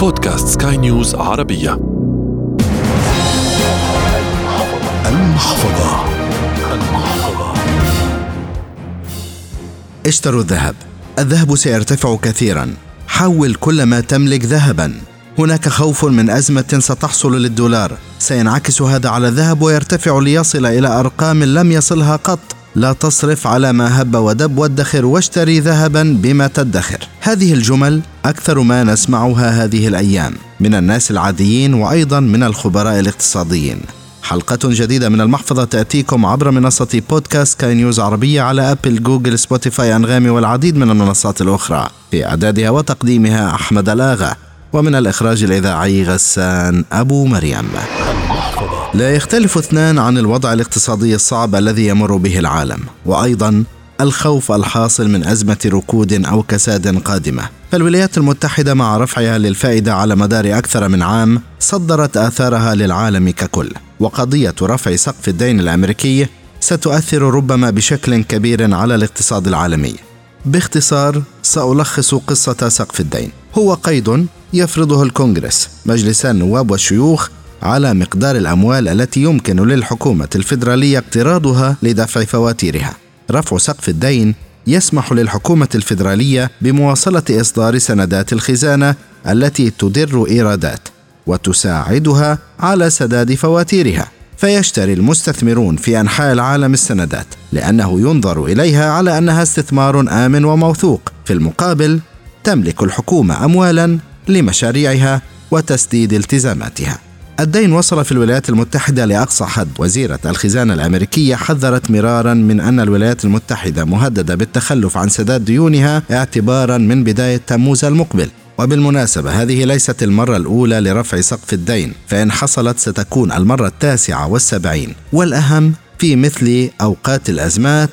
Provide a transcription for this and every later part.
بودكاست سكاي نيوز عربية. المحفظة. المحفظة. اشتروا الذهب. الذهب سيرتفع كثيرا. حول كل ما تملك ذهبا. هناك خوف من أزمة ستحصل للدولار. سينعكس هذا على الذهب ويرتفع ليصل إلى أرقام لم يصلها قط. لا تصرف على ما هب ودب وادخر واشتري ذهبا بما تدخر. هذه الجمل أكثر ما نسمعها هذه الأيام. من الناس العاديين وأيضا من الخبراء الاقتصاديين. حلقة جديدة من المحفظة تأتيكم عبر منصة بودكاست سكاي نيوز عربية على أبل جوجل سبوتيفاي أنغامي والعديد من المنصات الأخرى. في إعدادها وتقديمها أحمد ألآغا. ومن الإخراج الإذاعي غسان أبو مريم. لا يختلف اثنان عن الوضع الاقتصادي الصعب الذي يمر به العالم وأيضا الخوف الحاصل من أزمة ركود أو كساد قادمة. فالولايات المتحدة مع رفعها للفائدة على مدار أكثر من عام صدرت آثارها للعالم ككل وقضية رفع سقف الدين الأمريكي ستؤثر ربما بشكل كبير على الاقتصاد العالمي. باختصار سألخص قصة سقف الدين. هو قيد يفرضه الكونغرس مجلس النواب والشيوخ على مقدار الأموال التي يمكن للحكومة الفيدرالية اقتراضها لدفع فواتيرها. رفع سقف الدين يسمح للحكومة الفيدرالية بمواصلة إصدار سندات الخزانة التي تدر إيرادات وتساعدها على سداد فواتيرها. فيشتري المستثمرون في أنحاء العالم السندات لأنه ينظر إليها على أنها استثمار آمن وموثوق في المقابل تملك الحكومة اموالا لمشاريعها وتسديد التزاماتها الدين وصل في الولايات المتحدة لأقصى حد. وزيرة الخزانة الأمريكية حذرت مرارا من أن الولايات المتحدة مهددة بالتخلف عن سداد ديونها اعتبارا من بداية تموز المقبل. وبالمناسبة هذه ليست المرة الأولى لرفع سقف الدين فإن حصلت ستكون المرة التاسعة والسبعين والأهم في مثل أوقات الأزمات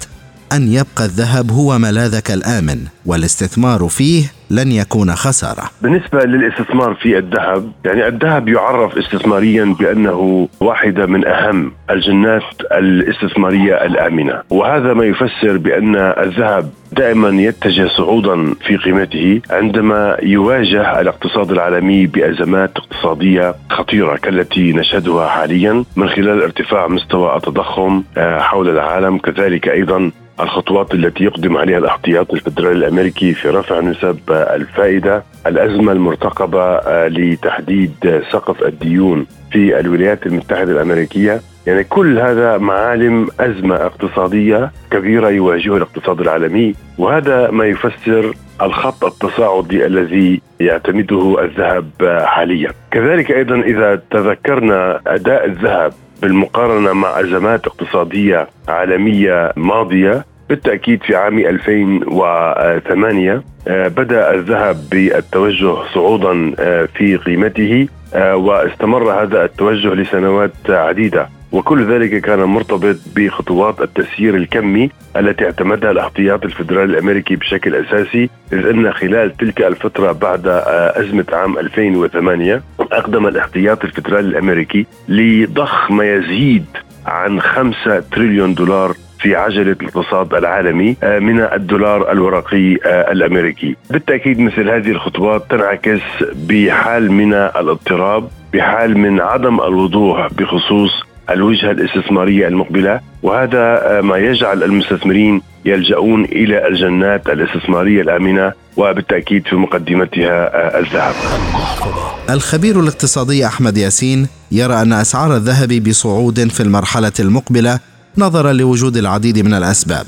أن يبقى الذهب هو ملاذك الآمن والاستثمار فيه لن يكون خسارة. بالنسبة للاستثمار في الذهب، يعني الذهب يعرف استثماريا بأنه واحدة من أهم الجنات الاستثمارية الآمنة، وهذا ما يفسر بأن الذهب دائما يتجه صعودا في قيمته عندما يواجه الاقتصاد العالمي بأزمات اقتصادية خطيرة كالتي نشهدها حاليا من خلال ارتفاع مستوى التضخم آه، حول العالم كذلك أيضا الخطوات التي يقدم عليها الاحتياط الفدرالي الأمريكي في رفع نسب الفائدة، الأزمة المرتقبة آه، لتحديد سقف الديون في الولايات المتحدة الأمريكية، يعني كل هذا معالم أزمة اقتصادية كبيرة يواجهها الاقتصاد العالمي، وهذا ما يفسر الخط التصاعدي الذي يعتمده الذهب حاليا. كذلك أيضا إذا تذكرنا أداء الذهب بالمقارنة مع أزمات اقتصادية عالمية ماضية بالتأكيد في عام 2008 آه، بدأ الذهب بالتوجه صعودا آه، في قيمته آه، واستمر هذا التوجه لسنوات عديدة. وكل ذلك كان مرتبط بخطوات التسيير الكمي التي اعتمدها الاحتياط الفدرالي الأمريكي بشكل أساسي إذ إن خلال تلك الفترة بعد أزمة عام 2008 أقدم الاحتياط الفدرالي الأمريكي لضخ ما يزيد عن 5 تريليون دولار في عجلة الاقتصاد العالمي آه، من الدولار الورقي آه، الأمريكي. بالتأكيد مثل هذه الخطوات تنعكس بحال من الاضطراب بحال من عدم الوضوح بخصوص الوجهة الاستثمارية المقبلة وهذا آه، ما يجعل المستثمرين يلجؤون إلى الجنات الاستثمارية الآمنة وبالتأكيد في مقدمتها الذهب. الخبير الاقتصادي أحمد ياسين يرى أن أسعار الذهب بصعود في المرحلة المقبلة نظرا لوجود العديد من الأسباب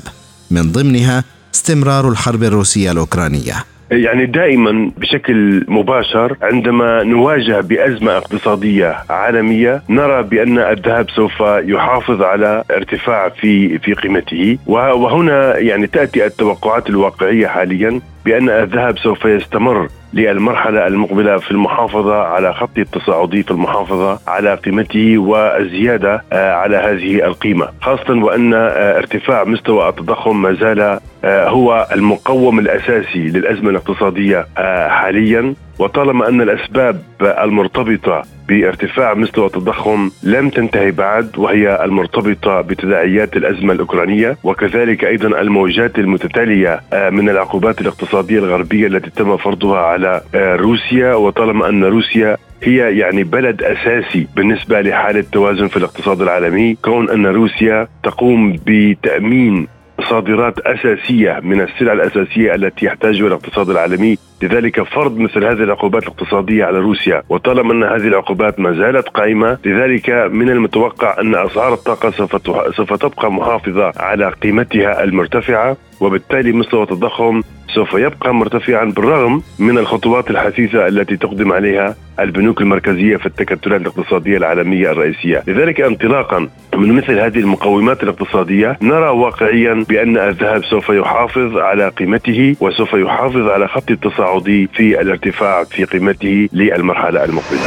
من ضمنها استمرار الحرب الروسية الأوكرانية. يعني دائما بشكل مباشر عندما نواجه بأزمة اقتصادية عالمية نرى بأن الذهب سوف يحافظ على ارتفاع في في قيمته. وهنا يعني تأتي التوقعات الواقعية حاليا بأن الذهب سوف يستمر للمرحلة المقبلة في المحافظة على خط التصاعدي في المحافظة على قيمته والزيادة آه، على هذه القيمة. خاصة وأن آه، ارتفاع مستوى التضخم ما زال هو المقوم الأساسي للأزمة الاقتصادية حاليا. وطالما أن الأسباب المرتبطة بارتفاع مستوى التضخم لم تنتهي بعد وهي المرتبطة بتداعيات الأزمة الأوكرانية وكذلك أيضا الموجات المتتالية آه، من العقوبات الاقتصادية الغربية التي تم فرضها على آه، روسيا. وطالما أن روسيا هي يعني بلد أساسي بالنسبة لحالة توازن في الاقتصاد العالمي كون أن روسيا تقوم بتأمين صادرات أساسية من السلع الأساسية التي يحتاجها الاقتصاد العالمي. لذلك فرض مثل هذه العقوبات الاقتصادية على روسيا. وطالما أن هذه العقوبات ما زالت قائمة لذلك من المتوقع أن أسعار الطاقة سوف تبقى محافظة على قيمتها المرتفعة. وبالتالي مستوى التضخم سوف يبقى مرتفعا بالرغم من الخطوات الحثيثة التي تقدم عليها البنوك المركزية في التكتلات الاقتصادية العالمية الرئيسية، لذلك انطلاقا من مثل هذه المقومات الاقتصادية نرى واقعيا بأن الذهب سوف يحافظ على قيمته وسوف يحافظ على خط التصاعدي في الارتفاع في قيمته للمرحلة المقبلة.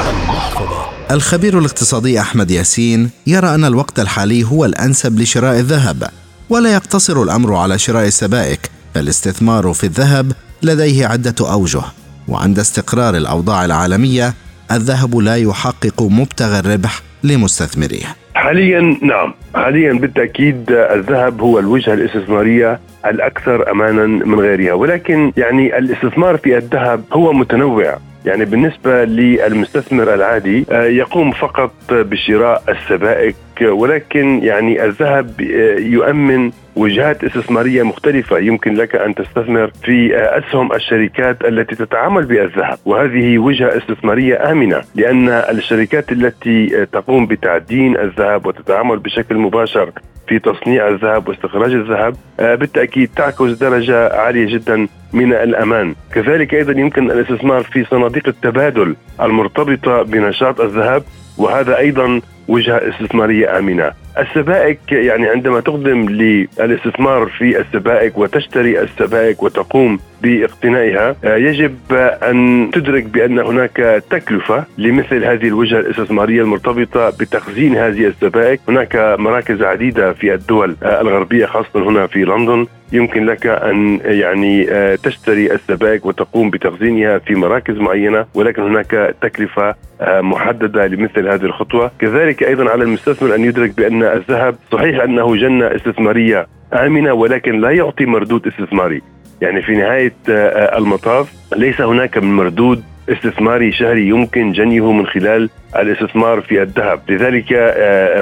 الخبير الاقتصادي أحمد ياسين يرى أن الوقت الحالي هو الأنسب لشراء الذهب ولا يقتصر الأمر على شراء السبائك فالاستثمار في الذهب لديه عدة أوجه. وعند استقرار الأوضاع العالمية الذهب لا يحقق مبتغى الربح لمستثمريه حاليا نعم. حاليا بالتأكيد الذهب هو الوجهة الاستثمارية الأكثر امانا من غيرها. ولكن يعني الاستثمار في الذهب هو متنوع. يعني بالنسبة للمستثمر العادي آه، يقوم فقط بشراء السبائك ولكن يعني الذهب آه، يؤمن وجهات استثمارية مختلفة. يمكن لك أن تستثمر في آه، أسهم الشركات التي تتعامل بالذهب. وهذه وجهة استثمارية آمنة لأن الشركات التي تقوم بتعدين الذهب وتتعامل بشكل مباشر في تصنيع الذهب واستخراج الذهب بالتأكيد تعكس درجة عالية جدا من الأمان، كذلك أيضا يمكن الاستثمار في صناديق التبادل المرتبطة بنشاط الذهب وهذا أيضا وجهة استثمارية آمنة. السبائك يعني عندما تقدم للاستثمار في السبائك وتشتري السبائك وتقوم باقتنائها يجب أن تدرك بأن هناك تكلفة لمثل هذه الوجهة الاستثمارية المرتبطة بتخزين هذه السبائك، هناك مراكز عديدة في الدول الغربية خاصة هنا في لندن. يمكن لك أن يعني آه، تشتري السبائك وتقوم بتخزينها في مراكز معينة ولكن هناك تكلفة آه، محددة لمثل هذه الخطوة، كذلك أيضا على المستثمر أن يدرك بأن الذهب صحيح أنه جنة استثمارية آمنة ولكن لا يعطي مردود استثماري، يعني في نهاية آه، المطاف ليس هناك من مردود استثماري شهري يمكن جنيه من خلال الاستثمار في الذهب، لذلك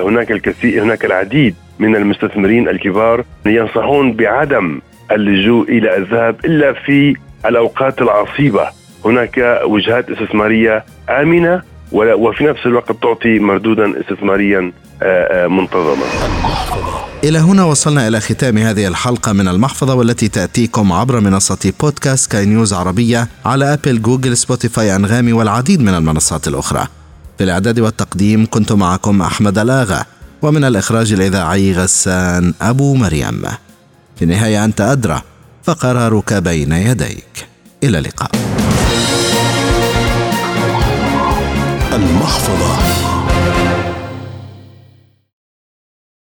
هناك الكثير هناك العديد من المستثمرين الكبار ينصحون بعدم اللجوء إلى الذهب إلا في الأوقات العصيبة. هناك وجهات استثمارية آمنة وفي نفس الوقت تعطي مردودا استثماريا آه، آه، منتظما. إلى هنا وصلنا إلى ختام هذه الحلقة من المحفظة والتي تأتيكم عبر منصة بودكاست سكاي نيوز عربية على أبل جوجل سبوتيفاي أنغامي والعديد من المنصات الأخرى. في الإعداد والتقديم كنت معكم أحمد الآغا. ومن الإخراج الإذاعي غسان أبو مريم. في النهاية أنت أدرى فقرارك بين يديك. إلى اللقاء. المحفظة.